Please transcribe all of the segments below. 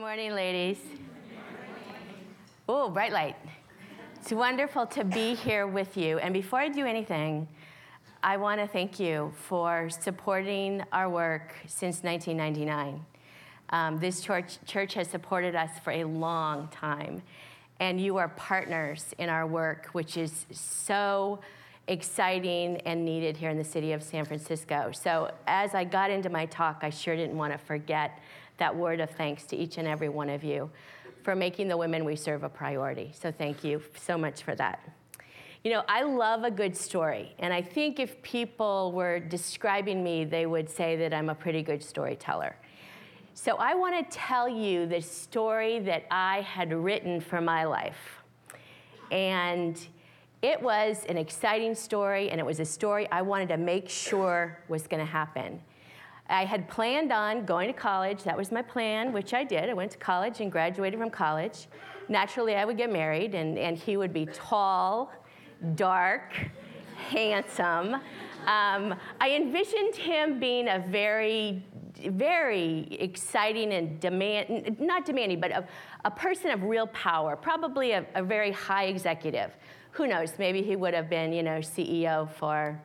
morning, ladies. Oh, bright light. It's wonderful to be here with you. And before I do anything, I want to thank you for supporting our work since 1999. Um, this church, church has supported us for a long time, and you are partners in our work, which is so exciting and needed here in the city of San Francisco. So, as I got into my talk, I sure didn't want to forget that word of thanks to each and every one of you for making the women we serve a priority. So, thank you so much for that. You know, I love a good story. And I think if people were describing me, they would say that I'm a pretty good storyteller. So I want to tell you the story that I had written for my life. And it was an exciting story, and it was a story I wanted to make sure was going to happen. I had planned on going to college. That was my plan, which I did. I went to college and graduated from college. Naturally, I would get married, and, and he would be tall dark, handsome. Um, I envisioned him being a very, very exciting and demand, not demanding, but a, a person of real power, probably a, a very high executive. Who knows? Maybe he would have been, you know, CEO for,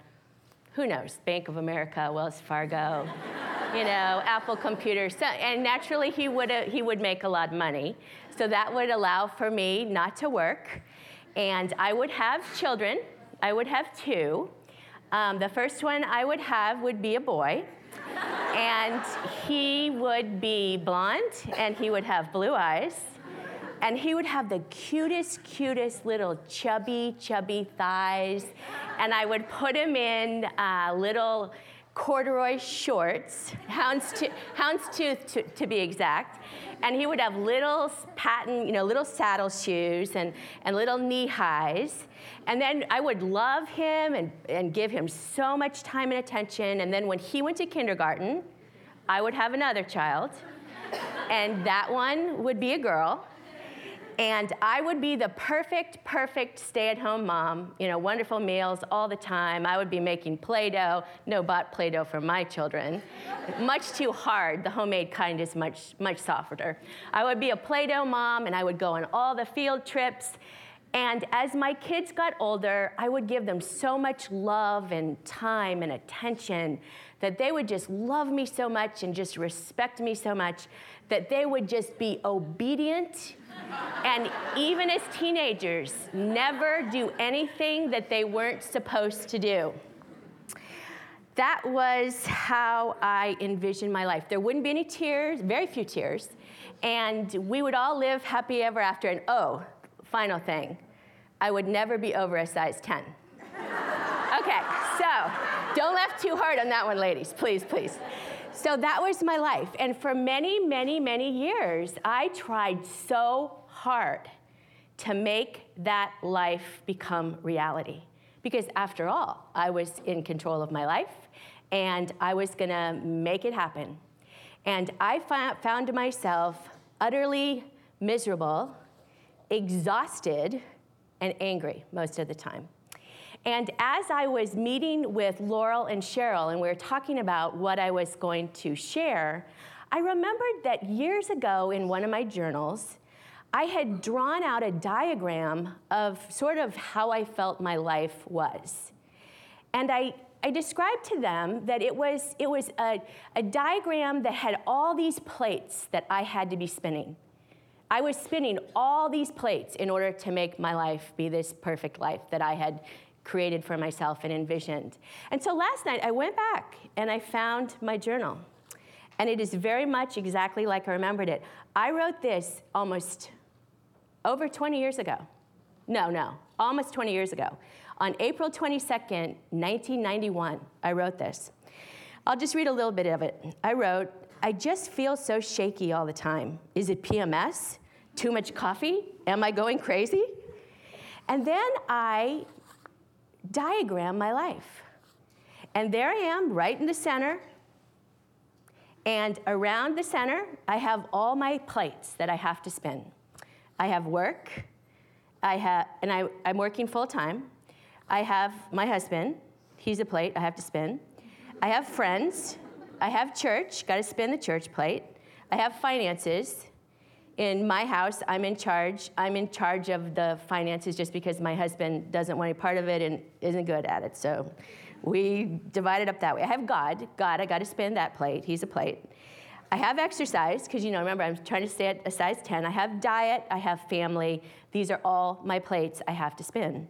who knows, Bank of America, Wells Fargo, you know, Apple Computers. So, and naturally, he would, he would make a lot of money. So that would allow for me not to work and I would have children. I would have two. Um, the first one I would have would be a boy. and he would be blonde and he would have blue eyes. And he would have the cutest, cutest little chubby, chubby thighs. And I would put him in uh, little corduroy shorts, houndstooth, houndstooth to, to be exact and he would have little patent, you know, little saddle shoes and, and little knee highs. And then I would love him and, and give him so much time and attention. And then when he went to kindergarten, I would have another child. and that one would be a girl and I would be the perfect, perfect stay at home mom, you know, wonderful meals all the time. I would be making Play Doh, no bought Play Doh for my children. much too hard. The homemade kind is much, much softer. I would be a Play Doh mom and I would go on all the field trips. And as my kids got older, I would give them so much love and time and attention that they would just love me so much and just respect me so much that they would just be obedient and even as teenagers, never do anything that they weren't supposed to do. That was how I envisioned my life. There wouldn't be any tears, very few tears, and we would all live happy ever after. And oh, final thing, I would never be over a size 10. okay, so don't laugh too hard on that one, ladies, please, please. So that was my life. And for many, many, many years, I tried so hard to make that life become reality. Because after all, I was in control of my life and I was gonna make it happen. And I found myself utterly miserable, exhausted, and angry most of the time. And as I was meeting with Laurel and Cheryl, and we were talking about what I was going to share, I remembered that years ago in one of my journals, I had drawn out a diagram of sort of how I felt my life was. And I, I described to them that it was, it was a, a diagram that had all these plates that I had to be spinning. I was spinning all these plates in order to make my life be this perfect life that I had created for myself and envisioned. And so last night I went back and I found my journal. And it is very much exactly like I remembered it. I wrote this almost over 20 years ago. No, no, almost 20 years ago. On April 22nd, 1991, I wrote this. I'll just read a little bit of it. I wrote, I just feel so shaky all the time. Is it PMS? Too much coffee? Am I going crazy? And then I diagram my life. And there I am, right in the center. And around the center, I have all my plates that I have to spin. I have work, I have, and I, I'm working full time. I have my husband, he's a plate I have to spin. I have friends, I have church, got to spin the church plate. I have finances, in my house, I'm in charge. I'm in charge of the finances just because my husband doesn't want any part of it and isn't good at it. So we divide it up that way. I have God. God, I got to spin that plate. He's a plate. I have exercise, because you know, remember, I'm trying to stay at a size 10. I have diet, I have family. These are all my plates I have to spin.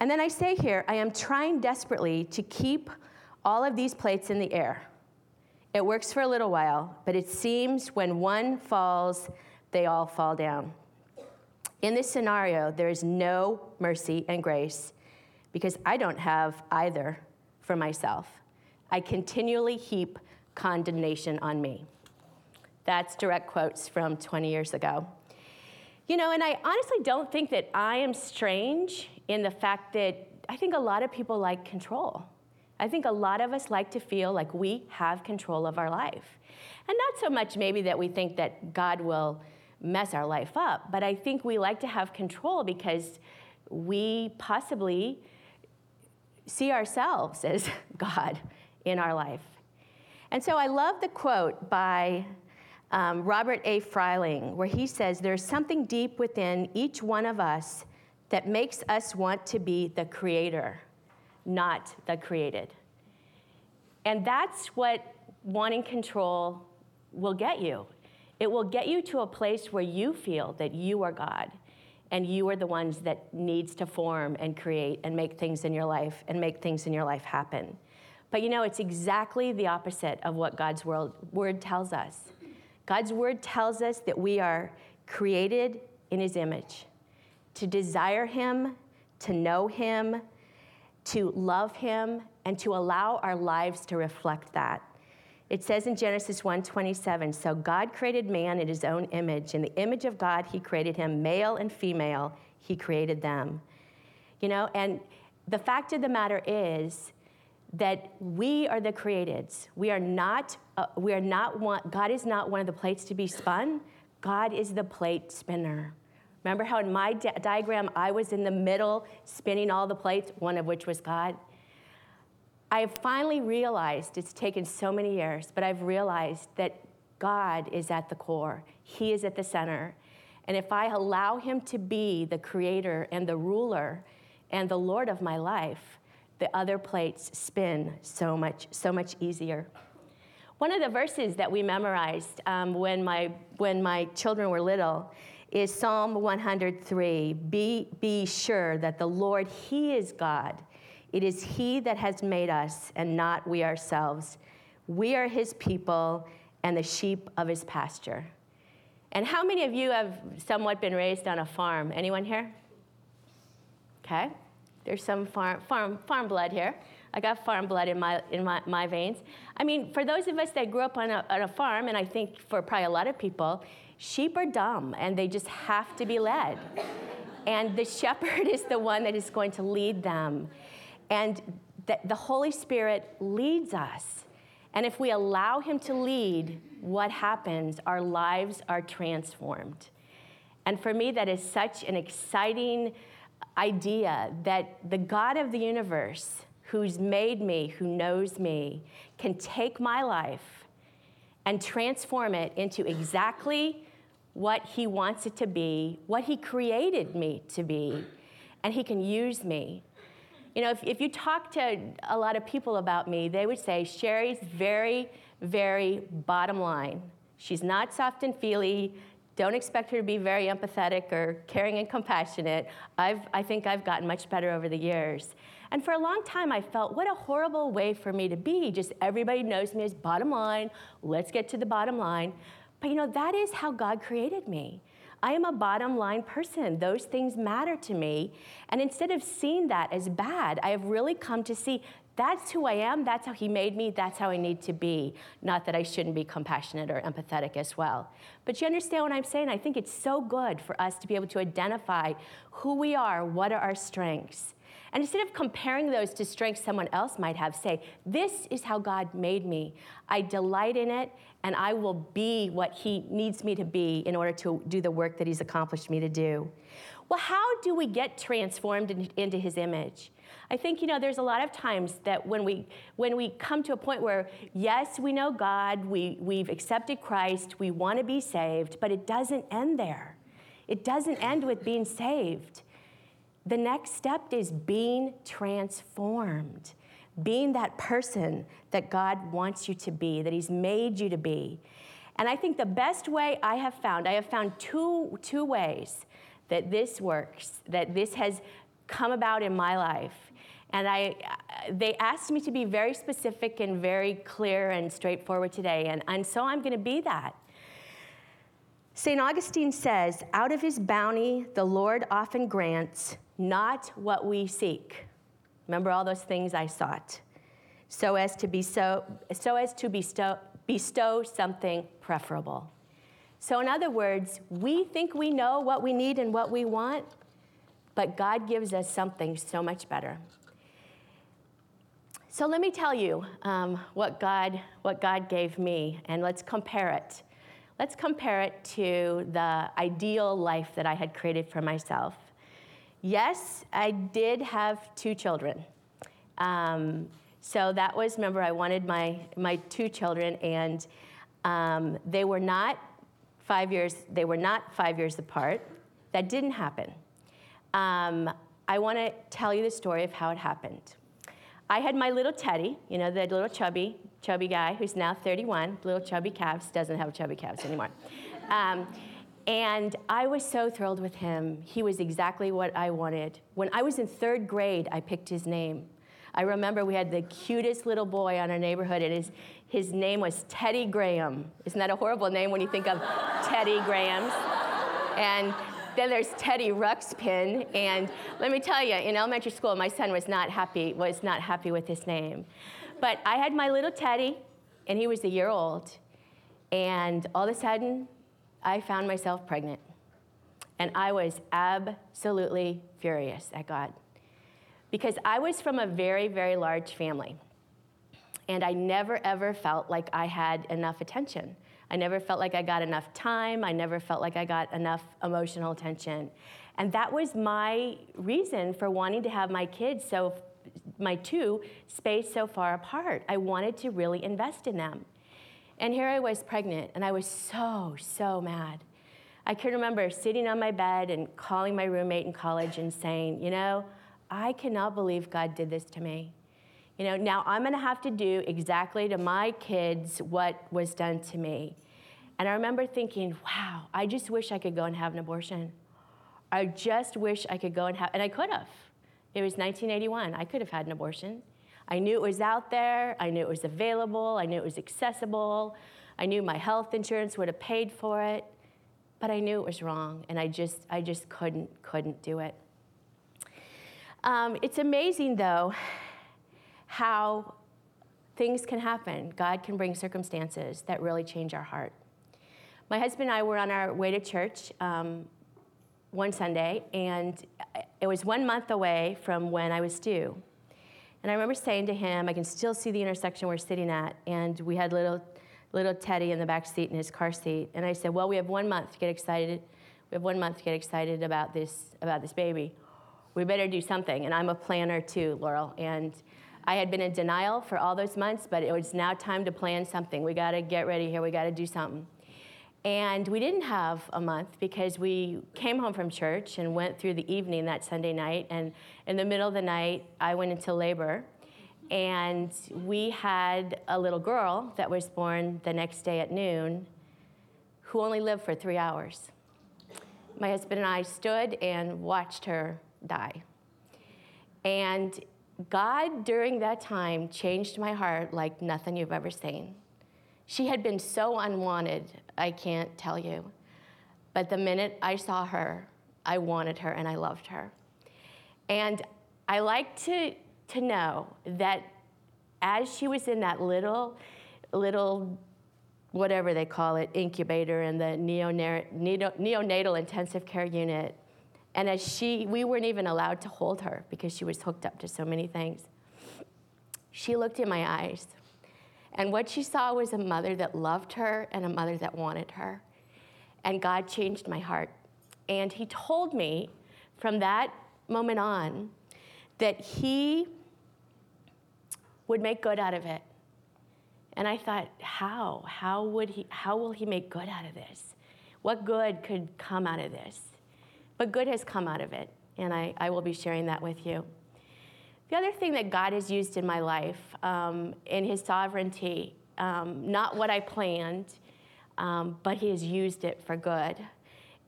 And then I say here, I am trying desperately to keep all of these plates in the air. It works for a little while, but it seems when one falls, they all fall down. In this scenario, there is no mercy and grace because I don't have either for myself. I continually heap condemnation on me. That's direct quotes from 20 years ago. You know, and I honestly don't think that I am strange in the fact that I think a lot of people like control. I think a lot of us like to feel like we have control of our life. And not so much maybe that we think that God will mess our life up, but I think we like to have control because we possibly see ourselves as God in our life. And so I love the quote by um, Robert A. Fryling, where he says, There's something deep within each one of us that makes us want to be the creator, not the created. And that's what wanting control will get you. It will get you to a place where you feel that you are God and you are the ones that needs to form and create and make things in your life and make things in your life happen. But you know, it's exactly the opposite of what God's world, word tells us. God's word tells us that we are created in his image, to desire him, to know him, to love him, and to allow our lives to reflect that. It says in Genesis 1:27, so God created man in his own image. In the image of God, he created him, male and female, he created them. You know, and the fact of the matter is that we are the createds. We are not, uh, we are not one, God is not one of the plates to be spun. God is the plate spinner. Remember how in my di- diagram I was in the middle spinning all the plates, one of which was God? I have finally realized, it's taken so many years, but I've realized that God is at the core, He is at the center. And if I allow Him to be the creator and the ruler and the Lord of my life, the other plates spin so much, so much easier. One of the verses that we memorized um, when, my, when my children were little is Psalm 103 be, be sure that the Lord, He is God. It is He that has made us and not we ourselves. We are His people and the sheep of His pasture. And how many of you have somewhat been raised on a farm? Anyone here? Okay. There's some farm, farm, farm blood here. I got farm blood in my, in my, my veins. I mean, for those of us that grew up on a, on a farm, and I think for probably a lot of people, sheep are dumb and they just have to be led. and the shepherd is the one that is going to lead them. And the, the Holy Spirit leads us. And if we allow Him to lead, what happens? Our lives are transformed. And for me, that is such an exciting idea that the God of the universe, who's made me, who knows me, can take my life and transform it into exactly what He wants it to be, what He created me to be, and He can use me. You know, if, if you talk to a lot of people about me, they would say Sherry's very, very bottom line. She's not soft and feely. Don't expect her to be very empathetic or caring and compassionate. I've, I think I've gotten much better over the years. And for a long time, I felt, what a horrible way for me to be. Just everybody knows me as bottom line. Let's get to the bottom line. But you know, that is how God created me. I am a bottom line person. Those things matter to me. And instead of seeing that as bad, I have really come to see that's who I am. That's how He made me. That's how I need to be. Not that I shouldn't be compassionate or empathetic as well. But you understand what I'm saying? I think it's so good for us to be able to identify who we are, what are our strengths. And instead of comparing those to strengths someone else might have, say, This is how God made me. I delight in it, and I will be what He needs me to be in order to do the work that He's accomplished me to do. Well, how do we get transformed in, into His image? I think you know there's a lot of times that when we when we come to a point where yes we know God we we've accepted Christ we want to be saved but it doesn't end there. It doesn't end with being saved. The next step is being transformed, being that person that God wants you to be, that He's made you to be. And I think the best way I have found, I have found two, two ways that this works, that this has come about in my life. And I, they asked me to be very specific and very clear and straightforward today, and, and so I'm going to be that. St. Augustine says, Out of his bounty, the Lord often grants not what we seek. Remember all those things I sought, so as to be so, so as to bestow, bestow something preferable. So, in other words, we think we know what we need and what we want, but God gives us something so much better. So let me tell you um, what God what God gave me, and let's compare it. Let's compare it to the ideal life that I had created for myself. Yes, I did have two children. Um, so that was, remember, I wanted my, my two children, and um, they were not five years, they were not five years apart. That didn't happen. Um, I want to tell you the story of how it happened. I had my little Teddy, you know, the little chubby, chubby guy who's now 31, little chubby calves, doesn't have chubby calves anymore. And I was so thrilled with him. He was exactly what I wanted. When I was in third grade, I picked his name. I remember we had the cutest little boy on our neighborhood, and his, his name was Teddy Graham. Isn't that a horrible name when you think of Teddy Grahams? And then there's Teddy Ruxpin, and let me tell you, in elementary school, my son was not happy, was not happy with his name. But I had my little Teddy, and he was a year old, and all of a sudden, I found myself pregnant. And I was absolutely furious at God because I was from a very, very large family. And I never ever felt like I had enough attention. I never felt like I got enough time. I never felt like I got enough emotional attention. And that was my reason for wanting to have my kids so, my two, spaced so far apart. I wanted to really invest in them. And here I was pregnant, and I was so, so mad. I can remember sitting on my bed and calling my roommate in college and saying, You know, I cannot believe God did this to me. You know, now I'm going to have to do exactly to my kids what was done to me. And I remember thinking, wow, I just wish I could go and have an abortion. I just wish I could go and have, and I could have. It was 1981. I could have had an abortion. I knew it was out there, I knew it was available, I knew it was accessible, I knew my health insurance would have paid for it, but I knew it was wrong, and I just, I just couldn't, couldn't do it. Um, it's amazing, though, how things can happen. God can bring circumstances that really change our heart. My husband and I were on our way to church um, one Sunday, and it was one month away from when I was due. And I remember saying to him, I can still see the intersection we're sitting at, and we had little, little Teddy in the back seat in his car seat. And I said, Well, we have one month to get excited. We have one month to get excited about this, about this baby. We better do something. And I'm a planner too, Laurel. And I had been in denial for all those months, but it was now time to plan something. We got to get ready here. We got to do something. And we didn't have a month because we came home from church and went through the evening that Sunday night. And in the middle of the night, I went into labor. And we had a little girl that was born the next day at noon who only lived for three hours. My husband and I stood and watched her die. And God, during that time, changed my heart like nothing you've ever seen. She had been so unwanted, I can't tell you. But the minute I saw her, I wanted her and I loved her. And I like to, to know that as she was in that little, little, whatever they call it, incubator in the neonatal intensive care unit, And as she, we weren't even allowed to hold her because she was hooked up to so many things. She looked in my eyes, and what she saw was a mother that loved her and a mother that wanted her. And God changed my heart. And He told me from that moment on that He would make good out of it. And I thought, how? How would he how will he make good out of this? What good could come out of this? But good has come out of it, and I, I will be sharing that with you. The other thing that God has used in my life, um, in His sovereignty, um, not what I planned, um, but He has used it for good,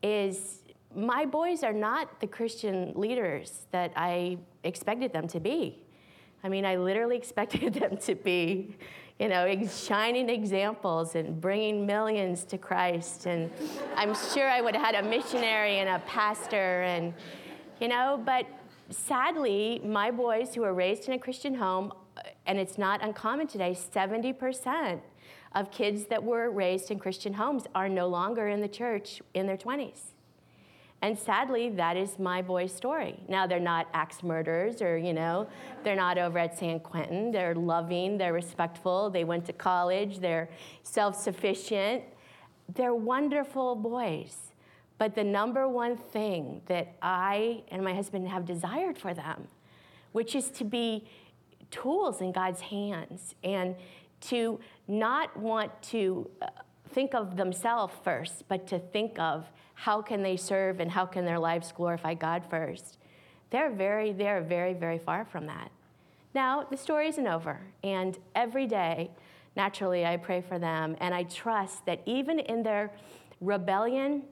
is my boys are not the Christian leaders that I expected them to be. I mean, I literally expected them to be you know, shining examples and bringing millions to Christ. And I'm sure I would have had a missionary and a pastor, and, you know, but sadly, my boys who were raised in a Christian home, uh, and it's not uncommon today, 70% of kids that were raised in Christian homes are no longer in the church in their 20s. And sadly, that is my boy's story. Now, they're not axe murderers or, you know, they're not over at San Quentin. They're loving, they're respectful, they went to college, they're self sufficient. They're wonderful boys. But the number one thing that I and my husband have desired for them, which is to be tools in God's hands and to not want to uh, think of themselves first, but to think of how can they serve and how can their lives glorify God first. They're very, they're very, very far from that. Now, the story isn't over, and every day, naturally, I pray for them, and I trust that even in their rebellion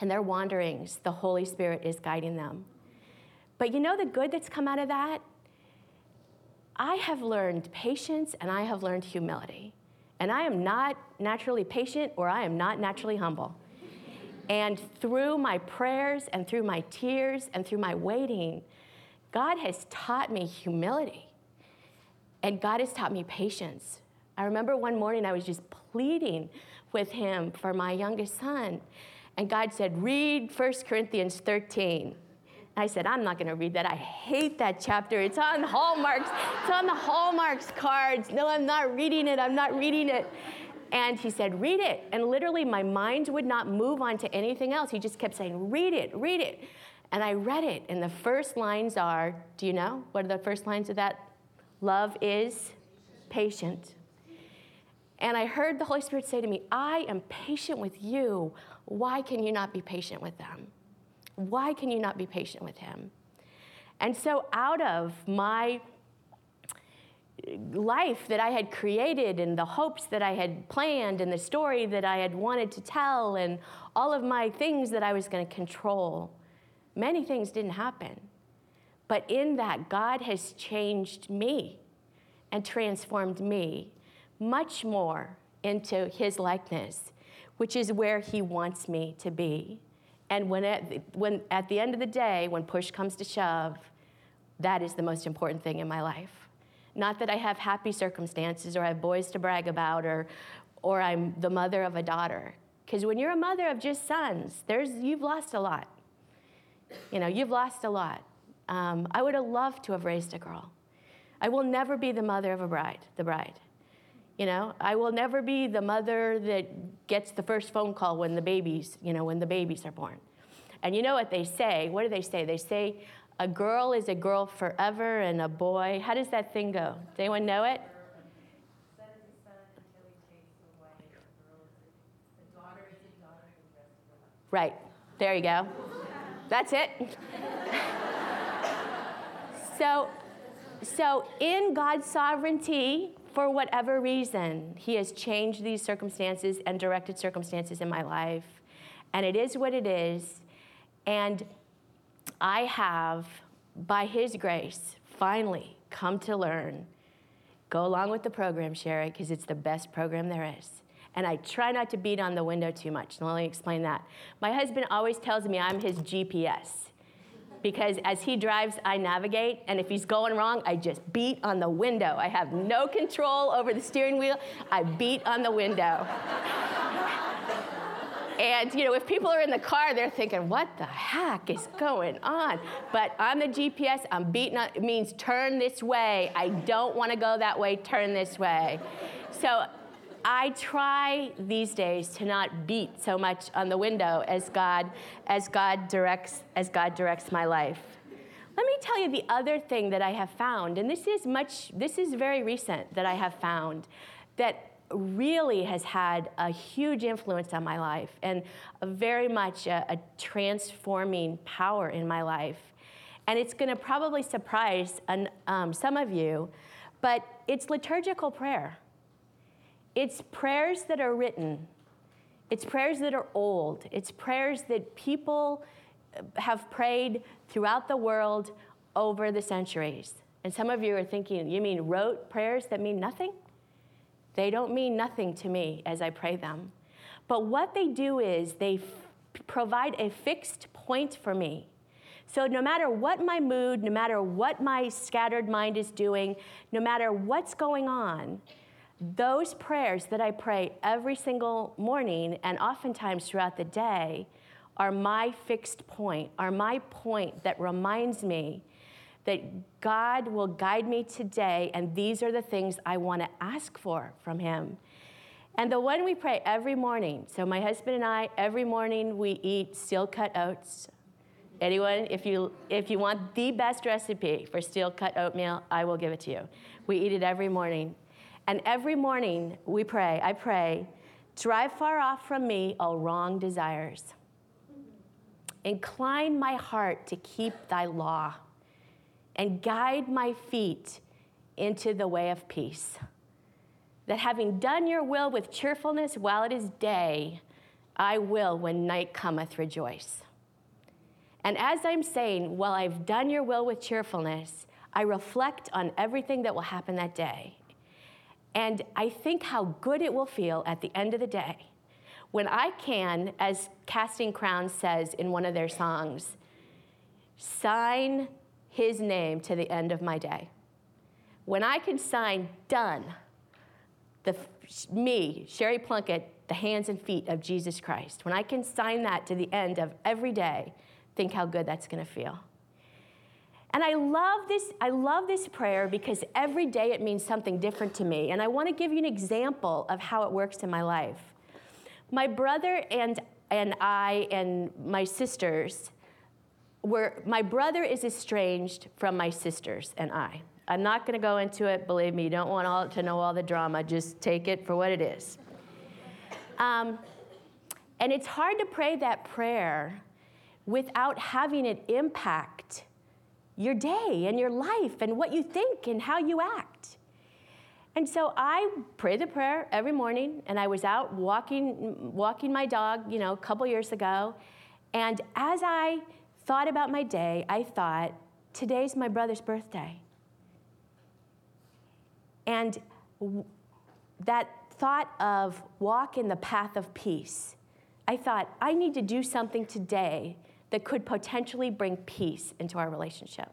and their wanderings, the Holy Spirit is guiding them. But you know the good that's come out of that? I have learned patience and I have learned humility. And I am not naturally patient or I am not naturally humble. And through my prayers and through my tears and through my waiting, God has taught me humility. And God has taught me patience. I remember one morning I was just pleading with Him for my youngest son. And God said, Read 1 Corinthians 13. I said, I'm not going to read that. I hate that chapter. It's on Hallmarks. It's on the Hallmarks cards. No, I'm not reading it. I'm not reading it. And he said, Read it. And literally, my mind would not move on to anything else. He just kept saying, Read it, read it. And I read it. And the first lines are do you know? What are the first lines of that? Love is patient. And I heard the Holy Spirit say to me, I am patient with you. Why can you not be patient with them? Why can you not be patient with him? And so, out of my life that I had created and the hopes that I had planned and the story that I had wanted to tell and all of my things that I was going to control, many things didn't happen. But in that, God has changed me and transformed me much more into His likeness, which is where He wants me to be. And when at, when at the end of the day, when push comes to shove, that is the most important thing in my life. Not that I have happy circumstances or I have boys to brag about or, or I'm the mother of a daughter. Because when you're a mother of just sons, there's, you've lost a lot. You know, you've lost a lot. Um, I would have loved to have raised a girl. I will never be the mother of a bride, the bride. You know, I will never be the mother that gets the first phone call when the babies, you know, when the babies are born. And you know what they say? What do they say? They say, a girl is a girl forever and a boy. How does that thing go? Does anyone know it? Right. There you go. That's it. so, so in God's sovereignty, for whatever reason, He has changed these circumstances and directed circumstances in my life. And it is what it is. And I have, by His grace, finally come to learn. Go along with the program, Sherry, because it's the best program there is. And I try not to beat on the window too much. let me explain that. My husband always tells me I'm his GPS because as he drives, I navigate, and if he's going wrong, I just beat on the window. I have no control over the steering wheel, I beat on the window. And, you know, if people are in the car, they're thinking, what the heck is going on? But on the GPS, I'm beating on, it means turn this way. I don't want to go that way, turn this way. So I try these days to not beat so much on the window as God, as God directs, as God directs my life. Let me tell you the other thing that I have found, and this is much, this is very recent that I have found, that really has had a huge influence on my life and very much a, a transforming power in my life. And it's going to probably surprise an, um, some of you, but it's liturgical prayer. It's prayers that are written, it's prayers that are old, it's prayers that people have prayed throughout the world over the centuries. And some of you are thinking, you mean rote prayers that mean nothing? They don't mean nothing to me as I pray them. But what they do is they f- provide a fixed point for me. So, no matter what my mood, no matter what my scattered mind is doing, no matter what's going on, those prayers that I pray every single morning and oftentimes throughout the day are my fixed point, are my point that reminds me that God will guide me today, and these are the things I want to ask for from Him. And the one we pray every morning, so my husband and I, every morning we eat steel cut oats. Anyone, if you, if you want the best recipe for steel cut oatmeal, I will give it to you. We eat it every morning. And every morning we pray, I pray, drive far off from me all wrong desires. Incline my heart to keep thy law and guide my feet into the way of peace. That having done your will with cheerfulness while it is day, I will, when night cometh, rejoice. And as I'm saying, while I've done your will with cheerfulness, I reflect on everything that will happen that day. And I think how good it will feel at the end of the day when I can, as Casting Crowns says in one of their songs, sign his name to the end of my day. When I can sign done, the, me, Sherry Plunkett, the hands and feet of Jesus Christ, when I can sign that to the end of every day, think how good that's to feel. And I love this I love this prayer because every day it means something different to me and I want to give you an example of how it works in my life. My brother and and I and my sisters where my brother is estranged from my sisters and I. I'm not going to go into it. Believe me, you don't want all, to know all the drama. Just take it for what it is. Um, and it's hard to pray that prayer without having it impact your day and your life and what you think and how you act. And so I pray the prayer every morning, and I was out walking, walking my dog, you know, a couple years ago. And as I thought about my day, I thought, today's my brother's birthday. And w- that thought of walk in the path of peace, I thought, I need to do something today that could potentially bring peace into our relationship.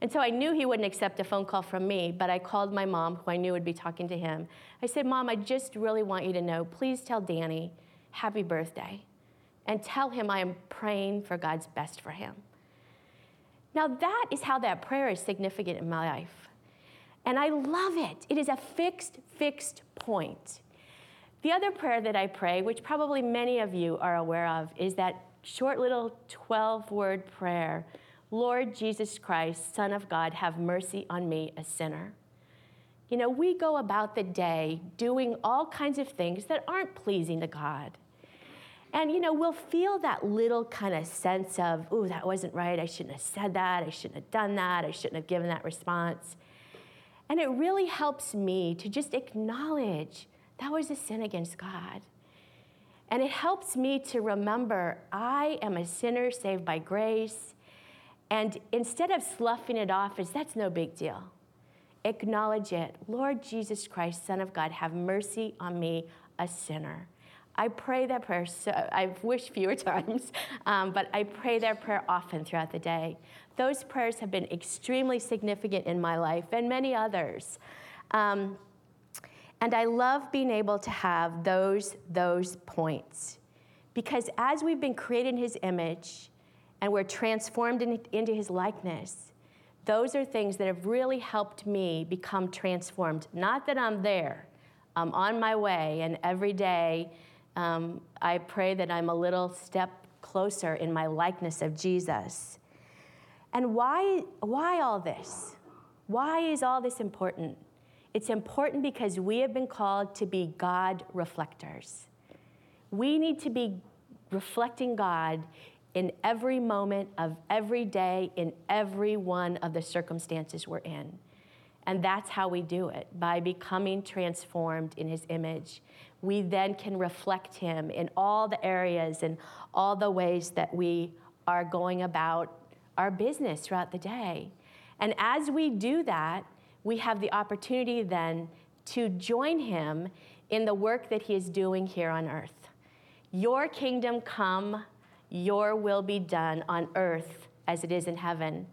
And so I knew he wouldn't accept a phone call from me, but I called my mom, who I knew would be talking to him. I said, Mom, I just really want you to know, please tell Danny, happy birthday and tell him I am praying for God's best for him. Now, that is how that prayer is significant in my life. And I love it. It is a fixed, fixed point. The other prayer that I pray, which probably many of you are aware of, is that short little 12 word prayer Lord Jesus Christ, Son of God, have mercy on me, a sinner. You know, we go about the day doing all kinds of things that aren't pleasing to God. And, you know, we'll feel that little kind of sense of, ooh, that wasn't right. I shouldn't have said that. I shouldn't have done that. I shouldn't have given that response. And it really helps me to just acknowledge that was a sin against God. And it helps me to remember I am a sinner saved by grace. And instead of sloughing it off as that's no big deal, acknowledge it. Lord Jesus Christ, Son of God, have mercy on me, a sinner. I pray that prayer, so, I've wished fewer times, um, but I pray that prayer often throughout the day. Those prayers have been extremely significant in my life and many others. Um, and I love being able to have those, those points Because as we've been created in his image and we're transformed in, into his likeness, those are things that have really helped me become transformed. Not that I'm there, I'm on my way, and every day um, I pray that I'm a little step closer in my likeness of Jesus. And why, why all this? Why is all this important? It's important because we have been called to be God reflectors. We need to be reflecting God in every moment of every day, in every one of the circumstances we're in. And that's how we do it by becoming transformed in his image. We then can reflect him in all the areas and all the ways that we are going about our business throughout the day. And as we do that, we have the opportunity then to join him in the work that he is doing here on earth. Your kingdom come, your will be done on earth as it is in heaven.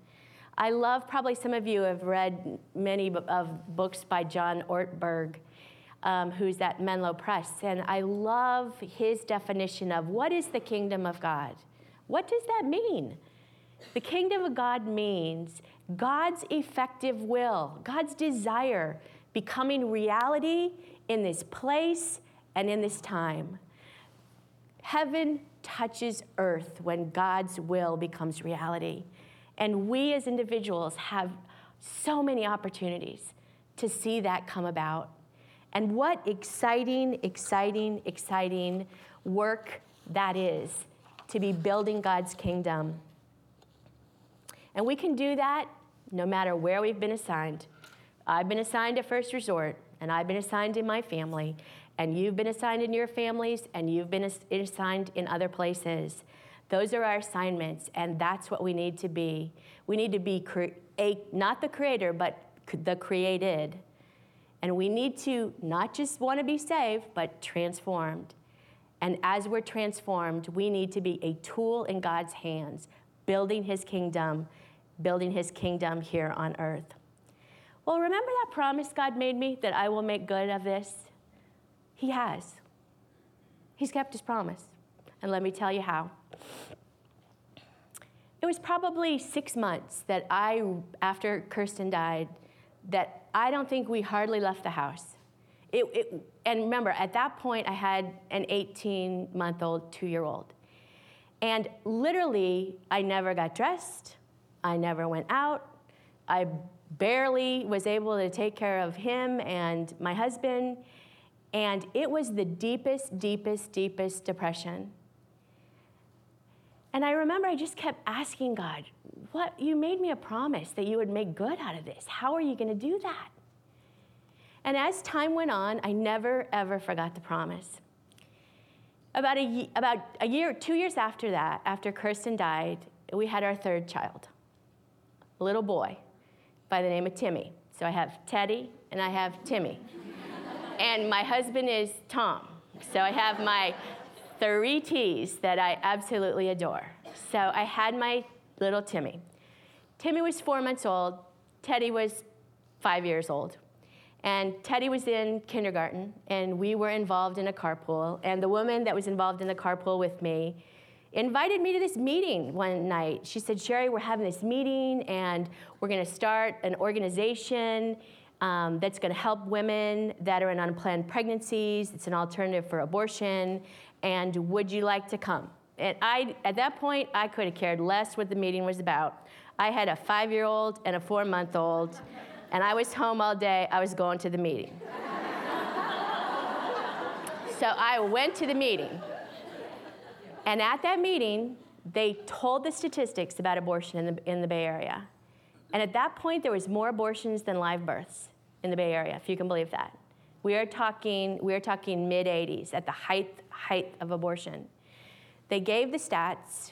I love, probably some of you have read many of books by John Ortberg, um, who's at Menlo Pres, and I love his definition of what is the kingdom of God? What does that mean? The kingdom of God means God's effective will, God's desire becoming reality in this place and in this time. Heaven touches earth when God's will becomes reality. And we as individuals have so many opportunities to see that come about. And what exciting, exciting, exciting work that is to be building God's kingdom. And we can do that no matter where we've been assigned. I've been assigned to First Resort, and I've been assigned in my family and you've been assigned in your families, and you've been assigned in other places. Those are our assignments, and that's what we need to be. We need to be cre- a, not the creator, but the created. And we need to not just want to be saved, but transformed. And as we're transformed, we need to be a tool in God's hands, building his kingdom, building his kingdom here on earth. Well, remember that promise God made me that I will make good of this? He has. He's kept his promise. And let me tell you how. It was probably six months that I, after Kirsten died, that I don't think we hardly left the house. It, it, and remember, at that point, I had an 18 month old, two year old. And literally, I never got dressed, I never went out, I barely was able to take care of him and my husband. And it was the deepest, deepest, deepest depression. And I remember I just kept asking God, what you made me a promise that you would make good out of this. How are you going to do that? And as time went on, I never ever forgot the promise. About a, about a year, two years after that, after Kirsten died, we had our third child, little boy by the name of Timmy. So I have Teddy and I have Timmy and my husband is Tom. So I have my three T's that I absolutely adore. So I had my little Timmy. Timmy was four months old, Teddy was five years old. And Teddy was in kindergarten, and we were involved in a carpool. And the woman that was involved in the carpool with me invited me to this meeting one night. She said, Sherry, we're having this meeting, and we're going to start an organization um, that's going to help women that are in unplanned pregnancies. It's an alternative for abortion. And would you like to come? And I, at that point, I could have cared less what the meeting was about. I had a five year old and a four month old, and I was home all day. I was going to the meeting. so I went to the meeting. And at that meeting, they told the statistics about abortion in the, in the Bay Area. And at that point, there was more abortions than live births in the Bay Area, if you can believe that. We are talking, we are talking mid 80s at the height, height of abortion. They gave the stats,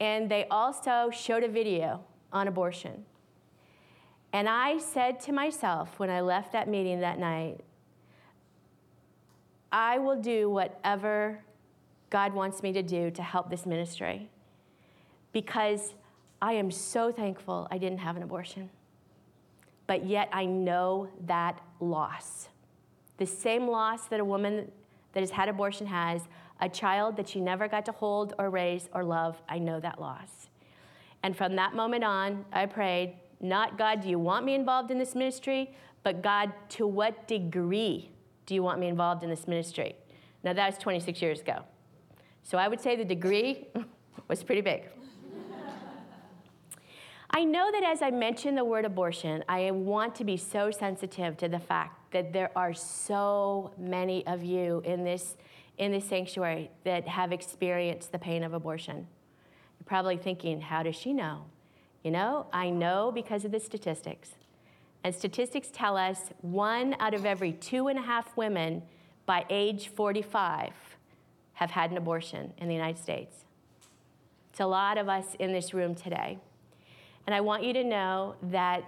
and they also showed a video on abortion. And I said to myself when I left that meeting that night, I will do whatever God wants me to do to help this ministry because I am so thankful I didn't have an abortion but yet I know that loss. The same loss that a woman that has had abortion has, a child that she never got to hold or raise or love. I know that loss. And from that moment on, I prayed, not God, do you want me involved in this ministry? But God, to what degree do you want me involved in this ministry? Now, that was 26 years ago. So I would say the degree was pretty big. I know that as I mention the word abortion, I want to be so sensitive to the fact that there are so many of you in this, in this sanctuary that have experienced the pain of abortion. You're probably thinking, how does she know? You know, I know because of the statistics. And statistics tell us one out of every two and a half women by age 45 have had an abortion in the United States. It's a lot of us in this room today. And I want you to know that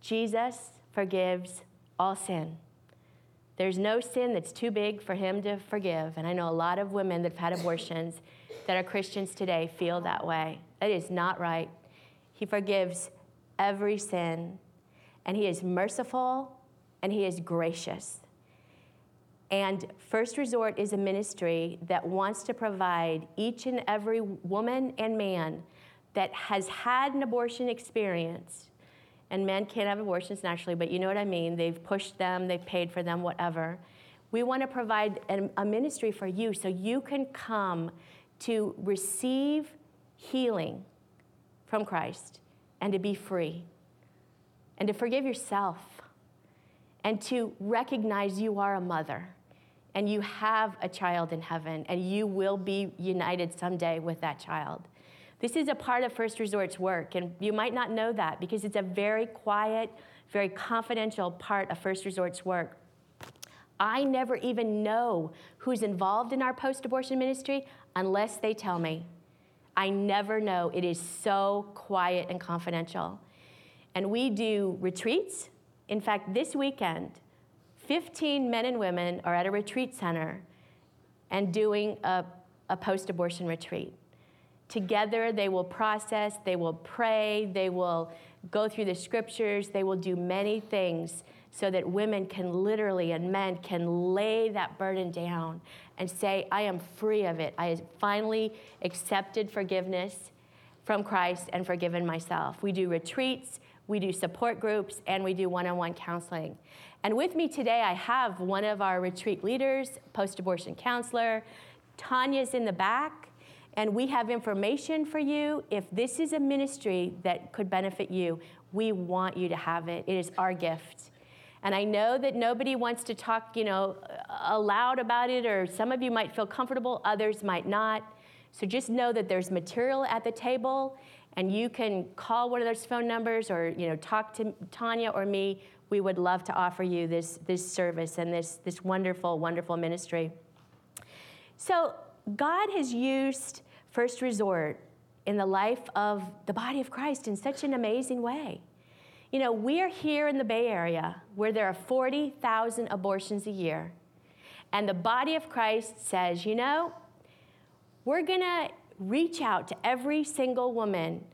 Jesus forgives all sin. There's no sin that's too big for him to forgive. And I know a lot of women that have had abortions that are Christians today feel that way. That is not right. He forgives every sin, and he is merciful and he is gracious. And First Resort is a ministry that wants to provide each and every woman and man that has had an abortion experience. And men can't have abortions naturally, but you know what I mean. They've pushed them, they've paid for them, whatever. We want to provide a, ministry for you so you can come to receive healing from Christ and to be free and to forgive yourself and to recognize you are a mother and you have a child in heaven, and you will be united someday with that child. This is a part of First Resort's work, and you might not know that because it's a very quiet, very confidential part of First Resort's work. I never even know who's involved in our post abortion ministry unless they tell me. I never know. It is so quiet and confidential. And we do retreats. In fact, this weekend, 15 men and women are at a retreat center and doing a, a post abortion retreat. Together, they will process, they will pray, they will go through the scriptures, they will do many things so that women can literally and men can lay that burden down and say, I am free of it. I have finally accepted forgiveness from Christ and forgiven myself. We do retreats, we do support groups, and we do one on one counseling. And with me today, I have one of our retreat leaders, post abortion counselor. Tanya's in the back, and we have information for you. If this is a ministry that could benefit you, we want you to have it. It is our gift. And I know that nobody wants to talk, you know, aloud about it, or some of you might feel comfortable, others might not. So just know that there's material at the table, and you can call one of those phone numbers or, you know, talk to Tanya or me we would love to offer you this, this service and this, this wonderful, wonderful ministry. So, God has used First Resort in the life of the body of Christ in such an amazing way. You know, we are here in the Bay Area where there are 40,000 abortions a year. And the body of Christ says, you know, we're going to reach out to every single woman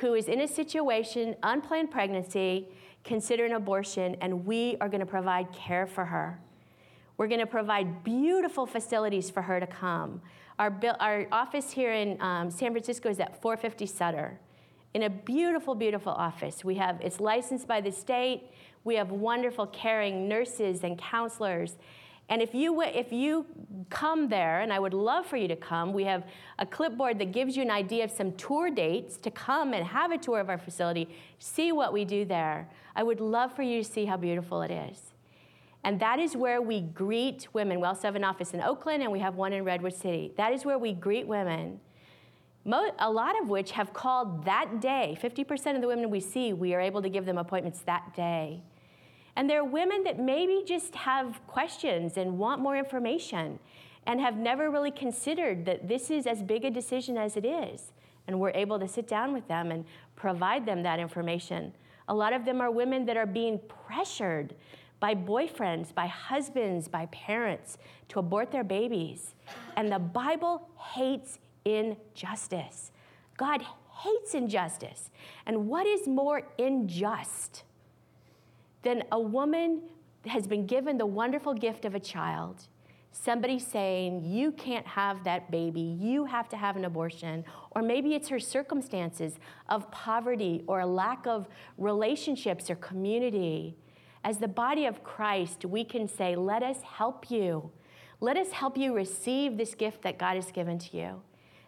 who is in a situation, unplanned pregnancy, consider an abortion, and we are going to provide care for her. We're going to provide beautiful facilities for her to come. Our, our office here in um, San Francisco is at 450 Sutter, in a beautiful, beautiful office. We have it's licensed by the state. We have wonderful, caring nurses and counselors. And if you, if you come there, and I would love for you to come, we have a clipboard that gives you an idea of some tour dates to come and have a tour of our facility, see what we do there. I would love for you to see how beautiful it is. And that is where we greet women. We also have an office in Oakland and we have one in Redwood City. That is where we greet women, a lot of which have called that day. 50% of the women we see, we are able to give them appointments that day. And there are women that maybe just have questions and want more information and have never really considered that this is as big a decision as it is. And we're able to sit down with them and provide them that information. A lot of them are women that are being pressured by boyfriends, by husbands, by parents to abort their babies. And the Bible hates injustice. God hates injustice. And what is more unjust than a woman has been given the wonderful gift of a child somebody saying, You can't have that baby, you have to have an abortion. Or maybe it's her circumstances of poverty or a lack of relationships or community. As the body of Christ, we can say, Let us help you. Let us help you receive this gift that God has given to you.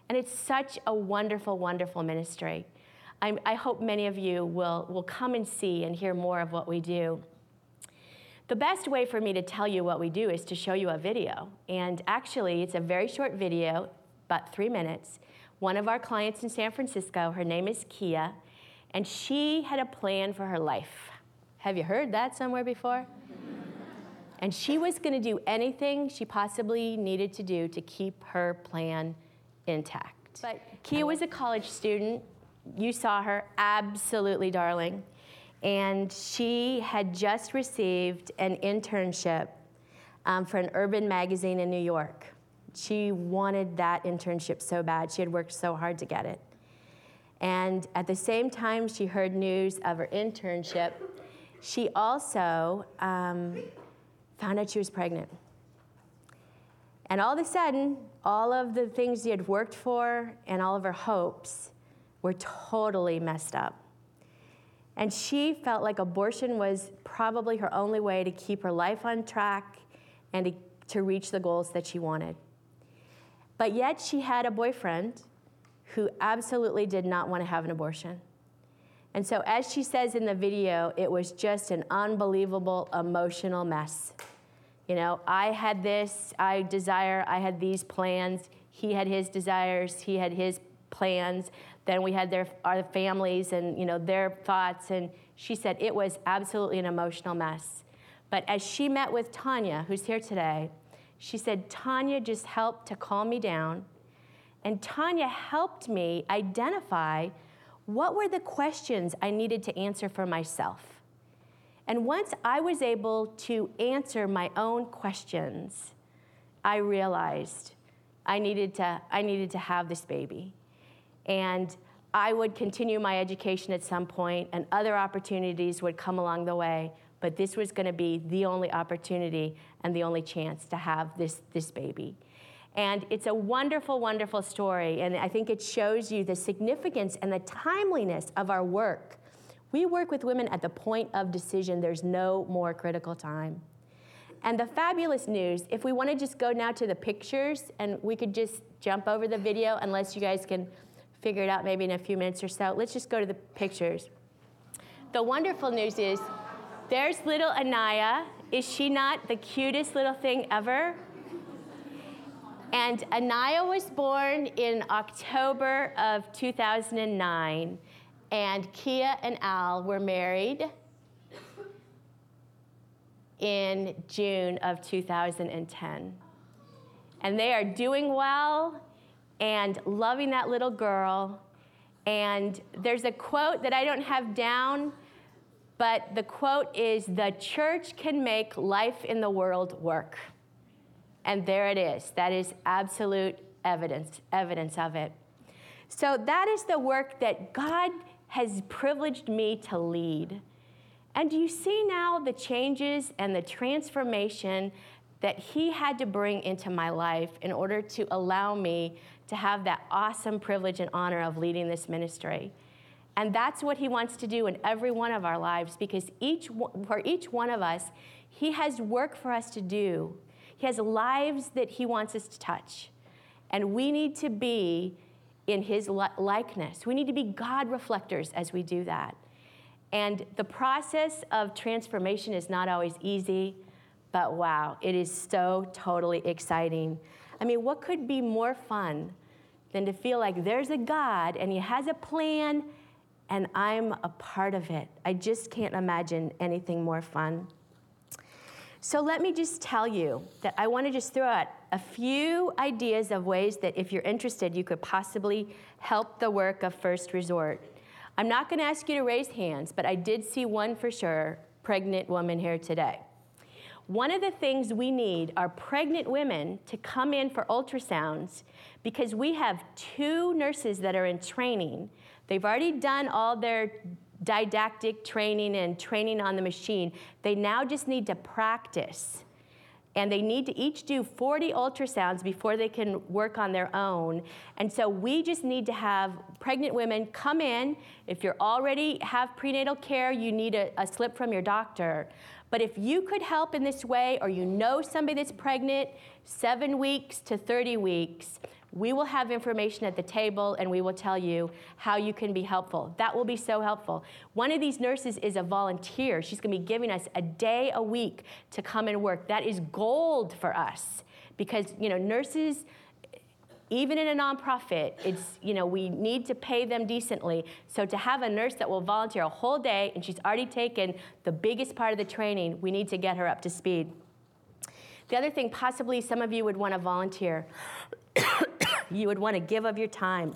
And it's such a wonderful, wonderful ministry. I, I hope many of you will, will come and see and hear more of what we do. The best way for me to tell you what we do is to show you a video. And actually, it's a very short video, about three minutes. One of our clients in San Francisco, her name is Kia, and she had a plan for her life. Have you heard that somewhere before? and she was going to do anything she possibly needed to do to keep her plan intact. But Kia was a college student. You saw her, absolutely darling and she had just received an internship um, for an urban magazine in New York. She wanted that internship so bad. She had worked so hard to get it. And at the same time, she heard news of her internship. She also um, found out she was pregnant. And all of a sudden, all of the things she had worked for and all of her hopes were totally messed up. And she felt like abortion was probably her only way to keep her life on track and to, to reach the goals that she wanted. But yet she had a boyfriend who absolutely did not want to have an abortion. And so, as she says in the video, it was just an unbelievable emotional mess. You know, I had this, I desire, I had these plans. He had his desires, he had his plans. Then we had their, our families and you know, their thoughts. And she said it was absolutely an emotional mess. But as she met with Tanya, who's here today, she said, Tanya just helped to calm me down. And Tanya helped me identify what were the questions I needed to answer for myself. And once I was able to answer my own questions, I realized I needed to, I needed to have this baby. And I would continue my education at some point, and other opportunities would come along the way. But this was going to be the only opportunity and the only chance to have this, this baby. And it's a wonderful, wonderful story. And I think it shows you the significance and the timeliness of our work. We work with women at the point of decision, there's no more critical time. And the fabulous news, if we want to just go now to the pictures, and we could just jump over the video, unless you guys can figure it out maybe in a few minutes or so. Let's just go to the pictures. The wonderful news is there's little Anaya. Is she not the cutest little thing ever? And Anaya was born in October of 2009, and Kia and Al were married in June of 2010. And they are doing well and loving that little girl. And there's a quote that I don't have down, but the quote is The church can make life in the world work. And there it is. That is absolute evidence, evidence of it. So that is the work that God has privileged me to lead. And do you see now the changes and the transformation that He had to bring into my life in order to allow me to have that awesome privilege and honor of leading this ministry. And that's what he wants to do in every one of our lives because each for each one of us, he has work for us to do. He has lives that he wants us to touch. And we need to be in his likeness. We need to be God reflectors as we do that. And the process of transformation is not always easy, but wow, it is so totally exciting. I mean, what could be more fun than to feel like there's a God and He has a plan and I'm a part of it? I just can't imagine anything more fun. So let me just tell you that I want to just throw out a few ideas of ways that if you're interested, you could possibly help the work of First Resort. I'm not going to ask you to raise hands, but I did see one for sure pregnant woman here today. One of the things we need are pregnant women to come in for ultrasounds because we have two nurses that are in training. They've already done all their didactic training and training on the machine. They now just need to practice and they need to each do 40 ultrasounds before they can work on their own. And so we just need to have pregnant women come in. If you're already have prenatal care, you need a, a slip from your doctor. But if you could help in this way, or you know somebody that's pregnant, seven weeks to 30 weeks, we will have information at the table and we will tell you how you can be helpful. That will be so helpful. One of these nurses is a volunteer. She's going to be giving us a day a week to come and work. That is gold for us because, you know, nurses even in a nonprofit, it's, you know, we need to pay them decently. So to have a nurse that will volunteer a whole day and she's already taken the biggest part of the training, we need to get her up to speed. The other thing, possibly some of you would want to volunteer. you would want to give of your time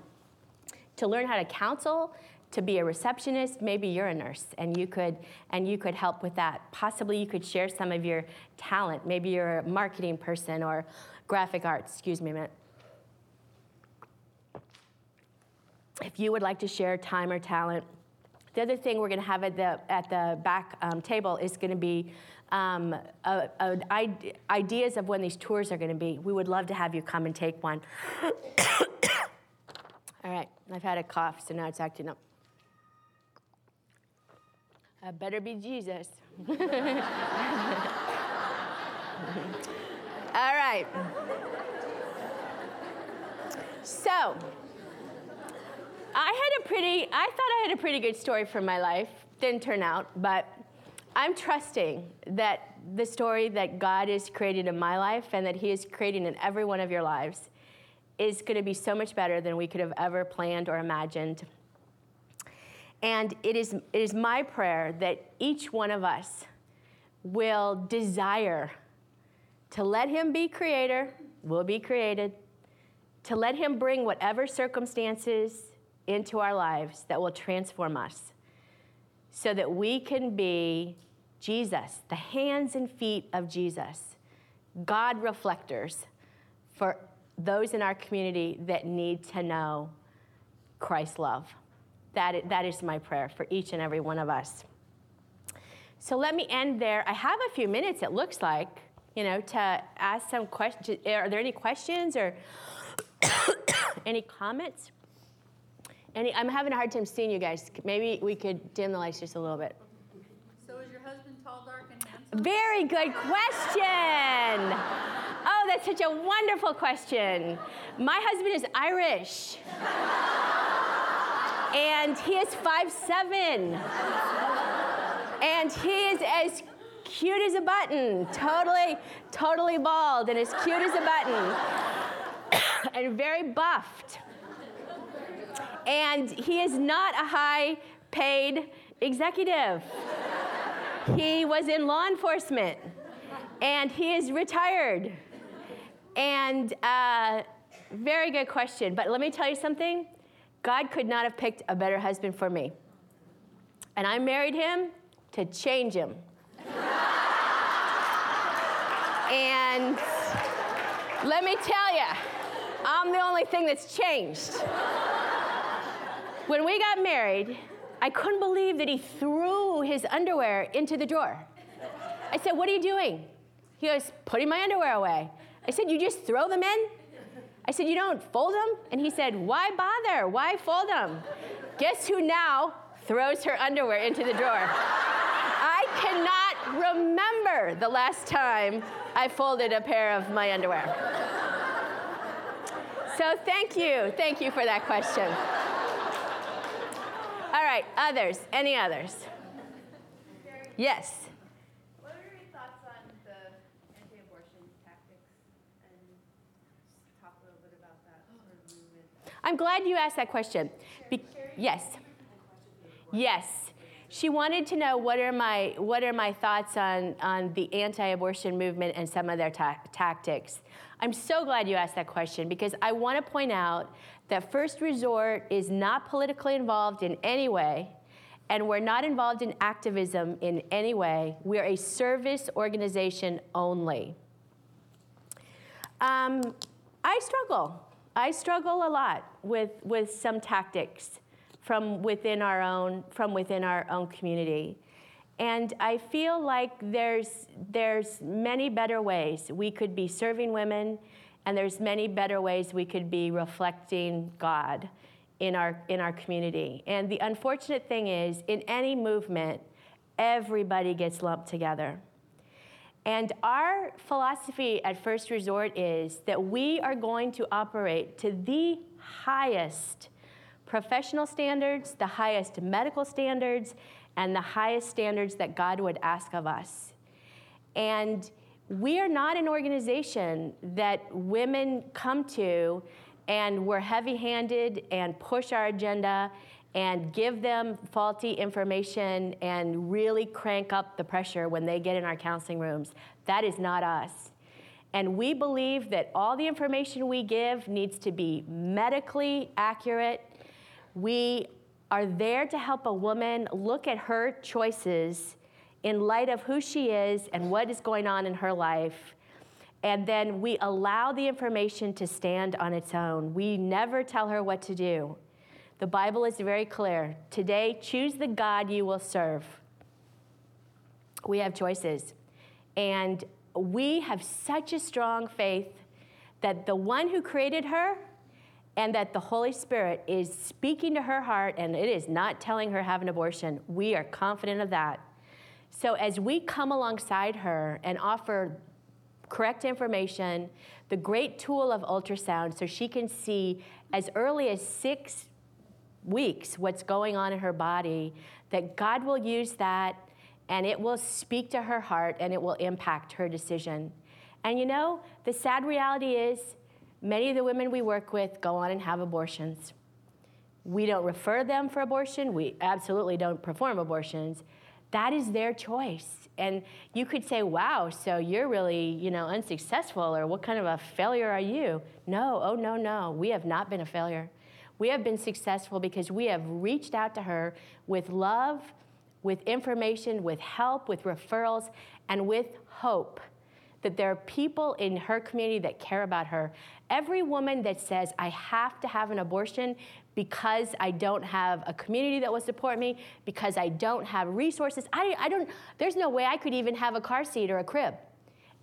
to learn how to counsel, to be a receptionist. Maybe you're a nurse and you could and you could help with that. Possibly you could share some of your talent. Maybe you're a marketing person or graphic arts. Excuse me a minute. If you would like to share time or talent, the other thing we're going to have at the at the back um, table is going to be um, ideas of when these tours are going to be. We would love to have you come and take one. All right, I've had a cough, so now it's acting up. I better be Jesus. All right. So, I had a pretty, I thought I had a pretty good story for my life. Didn't turn out, but I'm trusting that the story that God is creating in my life and that He is creating in every one of your lives is going to be so much better than we could have ever planned or imagined. And it is, it is my prayer that each one of us will desire to let Him be creator, will be created, to let Him bring whatever circumstances into our lives that will transform us so that we can be Jesus, the hands and feet of Jesus, God reflectors for those in our community that need to know Christ's love. That, that is my prayer for each and every one of us. So let me end there. I have a few minutes, it looks like, you know, to ask some questions. Are there any questions or any comments? Any, I'm having a hard time seeing you guys. Maybe we could dim the lights just a little bit. So is your husband tall, dark, and handsome? Very good question. Oh, that's such a wonderful question. My husband is Irish. and he is five seven. And he is as cute as a button, totally, totally bald and as cute as a button. and very buffed and he is not a high paid executive. he was in law enforcement, and he is retired. And uh, very good question. But let me tell you something God could not have picked a better husband for me. And I married him to change him. and let me tell you, I'm the only thing that's changed. When we got married, I couldn't believe that he threw his underwear into the drawer. I said, What are you doing? He goes, Putting my underwear away. I said, You just throw them in? I said, You don't fold them? And he said, Why bother? Why fold them? Guess who now throws her underwear into the drawer? I cannot remember the last time I folded a pair of my underwear. So thank you. Thank you for that question. All right, others. Any others? Yes. What are your thoughts on the anti-abortion tactics? And talk a little bit about that sort of. I'm glad you asked that question. Be- yes. Yes. She wanted to know what are my what are my thoughts on on the anti-abortion movement and some of their ta- tactics. I'm so glad you asked that question because I want to point out that First Resort is not politically involved in any way, and we're not involved in activism in any way. We're a service organization only. Um, I struggle. I struggle a lot with, with some tactics from within our own from within our own community. And I feel like there's, there's many better ways we could be serving women, and there's many better ways we could be reflecting God in our, in our community. And the unfortunate thing is, in any movement, everybody gets lumped together. And our philosophy at First Resort is that we are going to operate to the highest professional standards, the highest medical standards, and the highest standards that God would ask of us. And we are not an organization that women come to and we're heavy handed and push our agenda and give them faulty information and really crank up the pressure when they get in our counseling rooms. That is not us. And we believe that all the information we give needs to be medically accurate. We are there to help a woman look at her choices in light of who she is and what is going on in her life. And then we allow the information to stand on its own. We never tell her what to do. The Bible is very clear. Today, choose the God you will serve. We have choices. And we have such a strong faith that the one who created her and that the Holy Spirit is speaking to her heart and it is not telling her have an abortion. We are confident of that. So as we come alongside her and offer correct information, the great tool of ultrasound so she can see as early as 6 weeks what's going on in her body, that God will use that and it will speak to her heart and it will impact her decision. And you know, the sad reality is Many of the women we work with go on and have abortions. We don't refer them for abortion. We absolutely don't perform abortions. That is their choice. And you could say, wow, so you're really, you know, unsuccessful, or what kind of a failure are you? No, oh, no, no. We have not been a failure. We have been successful because we have reached out to her with love, with information, with help, with referrals, and with hope that there are people in her community that care about her. Every woman that says, I have to have an abortion because I don't have a community that will support me, because I don't have resources, I, I don't, there's no way I could even have a car seat or a crib.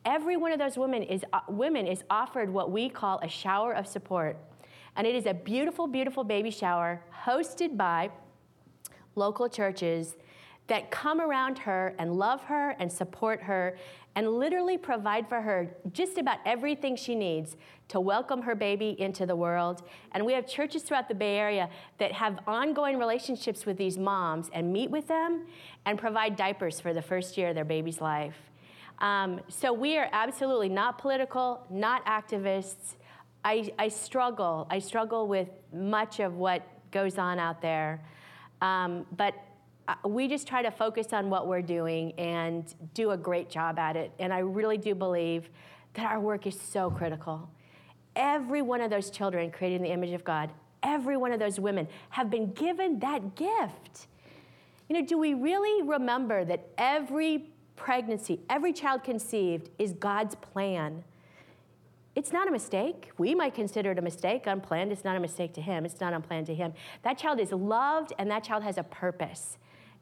Every one of those women is, uh, women is offered what we call a shower of support. And it is a beautiful, beautiful baby shower hosted by local churches that come around her and love her and support her and literally provide for her just about everything she needs to welcome her baby into the world. And we have churches throughout the Bay Area that have ongoing relationships with these moms and meet with them and provide diapers for the first year of their baby's life. Um, so we are absolutely not political, not activists. I, I, struggle. I struggle with much of what goes on out there. Um, but Uh, we just try to focus on what we're doing and do a great job at it. And I really do believe that our work is so critical. Every one of those children created in the image of God, every one of those women have been given that gift. You know, do we really remember that every pregnancy, every child conceived is God's plan? It's not a mistake. We might consider it a mistake, unplanned. It's not a mistake to Him. It's not unplanned to Him. That child is loved and that child has a purpose.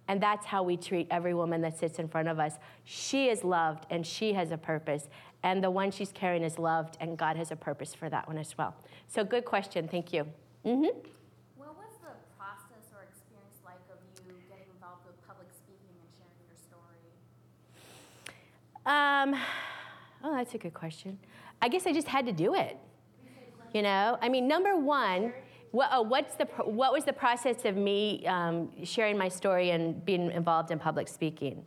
And that's how we treat every woman that sits in front of us. She is loved and she has a purpose. And the one she's carrying is loved, and God has a purpose for that one as well. So, good question. Thank you. Mm-hmm. What was the process or experience like of you getting involved with public speaking and sharing your story? Um, oh, that's a good question. I guess I just had to do it. You know, I mean, number one, what, oh, what's the, what was the process of me um, sharing my story and being involved in public speaking?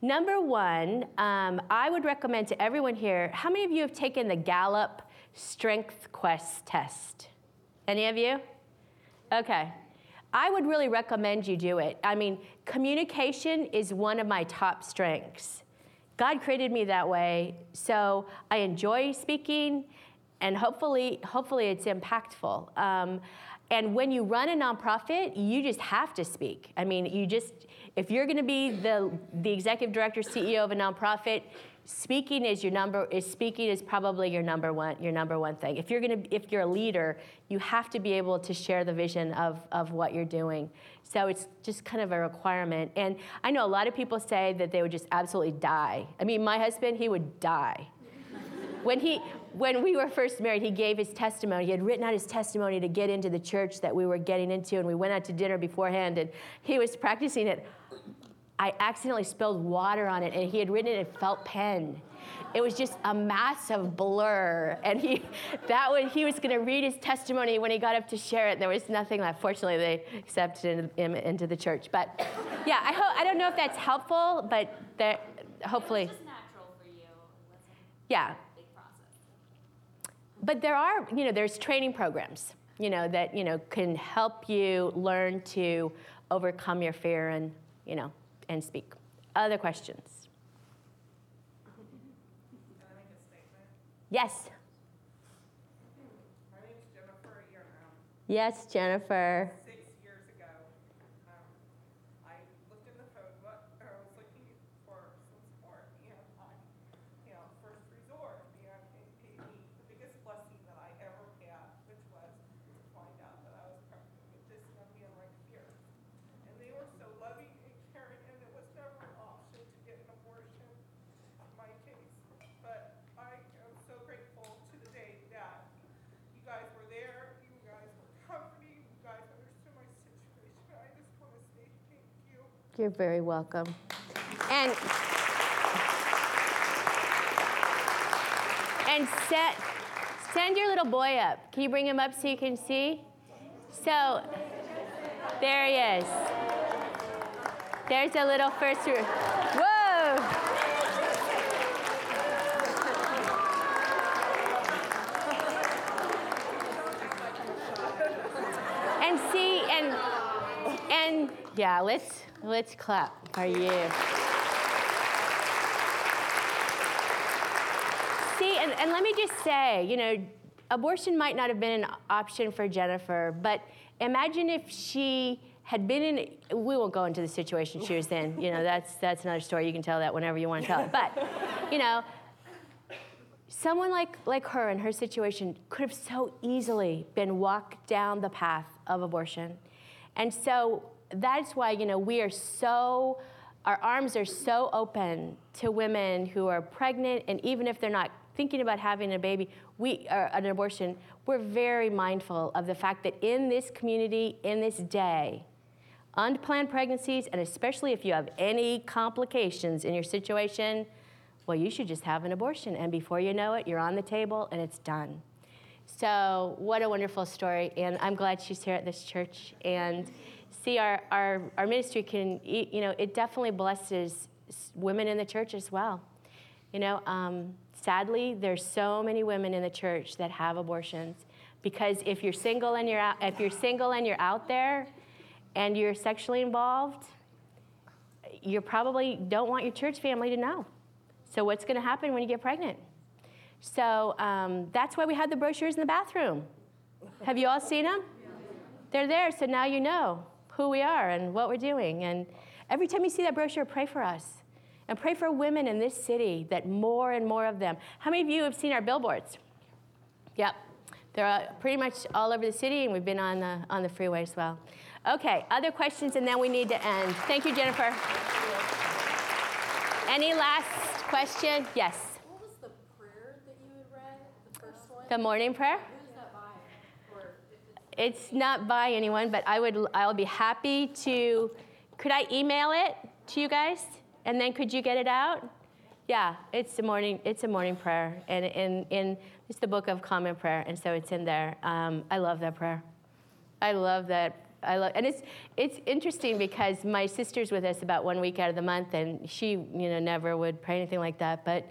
Number one, um, I would recommend to everyone here how many of you have taken the Gallup Strength Quest test? Any of you? Okay. I would really recommend you do it. I mean, communication is one of my top strengths. God created me that way, so I enjoy speaking and hopefully, hopefully it's impactful. Um, And when you run a nonprofit, you just have to speak. I mean, you just, if you're going to be the, the executive director, CEO of a nonprofit, speaking is your number is speaking is probably your number one your number one thing. If you're going to if you're a leader you have to be able to share the vision of of what you're doing. So it's just kind of a requirement. And i know a lot of people say that they would just absolutely die. I mean my husband he would die. When he when we were first married he gave his testimony he had written out his testimony to get into the church that we were getting into and we went out to dinner beforehand and he was practicing it I accidentally spilled water on it, and he had written it in felt pen. It was just a massive blur, and he that was he was going to read his testimony when he got up to share it. There was nothing left. Fortunately, they accepted him into the church. But yeah, I hope I don't know if that's helpful, but that hopefully. It's just natural for you. Yeah. But there are, you know, there's training programs, you know, that, you know, can help you learn to overcome your fear and, you know, and speak. Other questions? Can I make a statement? Yes. My name's Jennifer Yarnum. Yes, Jennifer. Six years ago, um, I looked in the phone book, or I was looking for some support, and I, you know, first resort, and it gave me the biggest blessing that I ever had, which was to find out that I was pregnant with this young man right here. And they were so loving and caring, and it was never an option to get an abortion, in my case. But I am so grateful to the day that you guys were there, you guys were comforting, you guys understood my situation. I just want to say thank you. You're very welcome. And and set, send your little boy up. Can you bring him up so you can see? So there he is. There's a little first. Whoa! And see, and and yeah, let's let's clap for you. See, and, and let me just say, you know, abortion might not have been an option for Jennifer, but imagine if she had been in we won't go into the situation she was in. You know, that's that's another story. You can tell that whenever you want to tell it. But, you know, someone like, like her in her situation could have so easily been walked down the path of abortion. And so that's why, you know, we are so, our arms are so open to women who are pregnant, and even if they're not thinking about having a baby, we, or an abortion, we're very mindful of the fact that in this community, in this day, unplanned pregnancies, and especially if you have any complications in your situation, well, you should just have an abortion. And before you know it, you're on the table and it's done. So, what a wonderful story. And I'm glad she's here at this church. And see, our, our, our ministry can, you know, it definitely blesses women in the church as well. You know, um, sadly, there's so many women in the church that have abortions because if you're single and you're out, if you're single and you're out there and you're sexually involved, you probably don't want your church family to know. So, what's going to happen when you get pregnant? So, um, that's why we had the brochures in the bathroom. Have you all seen them? They're there, so now you know who we are and what we're doing. And every time you see that brochure, pray for us. And pray for women in this city that more and more of them. How many of you have seen our billboards? Yep. They're uh, pretty much all over the city, and we've been on the, on the freeway as well. Okay, other questions, and then we need to end. Thank you, Jennifer. Any last question? Yes. What was the prayer that you had read, the morning prayer? It's not by anyone, but I would I'll be happy to could I email it to you guys? And then could you get it out? Yeah, it's a morning it's a morning prayer. And in in it's the book of common prayer, and so it's in there. Um, I love that prayer. I love that. I love, and it's it's interesting because my sister's with us about one week out of the month, and she you know never would pray anything like that. But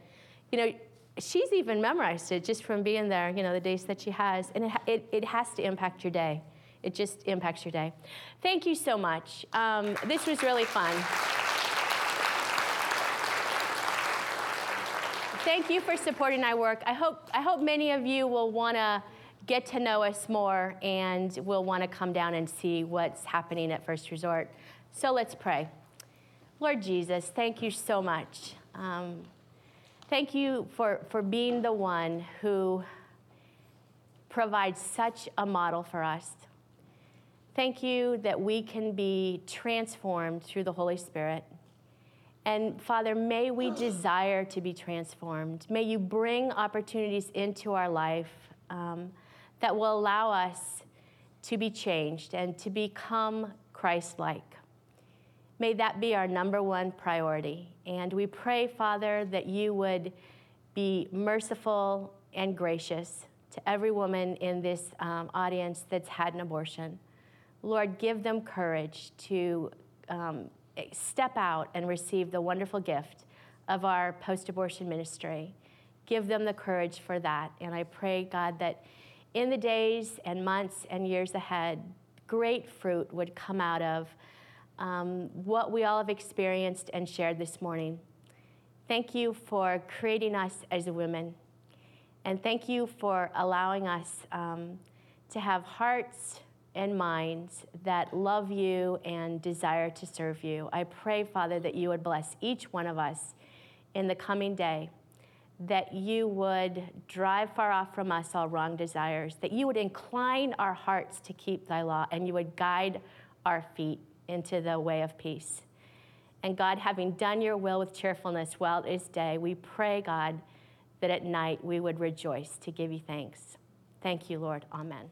you know, she's even memorized it just from being there. You know, the days that she has, and it it, it has to impact your day. It just impacts your day. Thank you so much. Um, this was really fun. Thank you for supporting our work. I hope I hope many of you will want to get to know us more and will want to come down and see what's happening at First Resort. So let's pray. Lord Jesus, thank you so much. Um, thank you for, for being the one who provides such a model for us. Thank you that we can be transformed through the Holy Spirit. And Father, may we desire to be transformed. May you bring opportunities into our life um, that will allow us to be changed and to become Christ like. May that be our number one priority. And we pray, Father, that you would be merciful and gracious to every woman in this um, audience that's had an abortion. Lord, give them courage to um, step out and receive the wonderful gift of our post abortion ministry. Give them the courage for that. And I pray, God, that in the days and months and years ahead, great fruit would come out of um, what we all have experienced and shared this morning. Thank you for creating us as women. And thank you for allowing us um, to have hearts and minds that love you and desire to serve you. I pray, Father, that you would bless each one of us in the coming day, that you would drive far off from us all wrong desires, that you would incline our hearts to keep thy law, and you would guide our feet into the way of peace. And God, having done your will with cheerfulness while it is day, we pray, God, that at night we would rejoice to give you thanks. Thank you, Lord. Amen.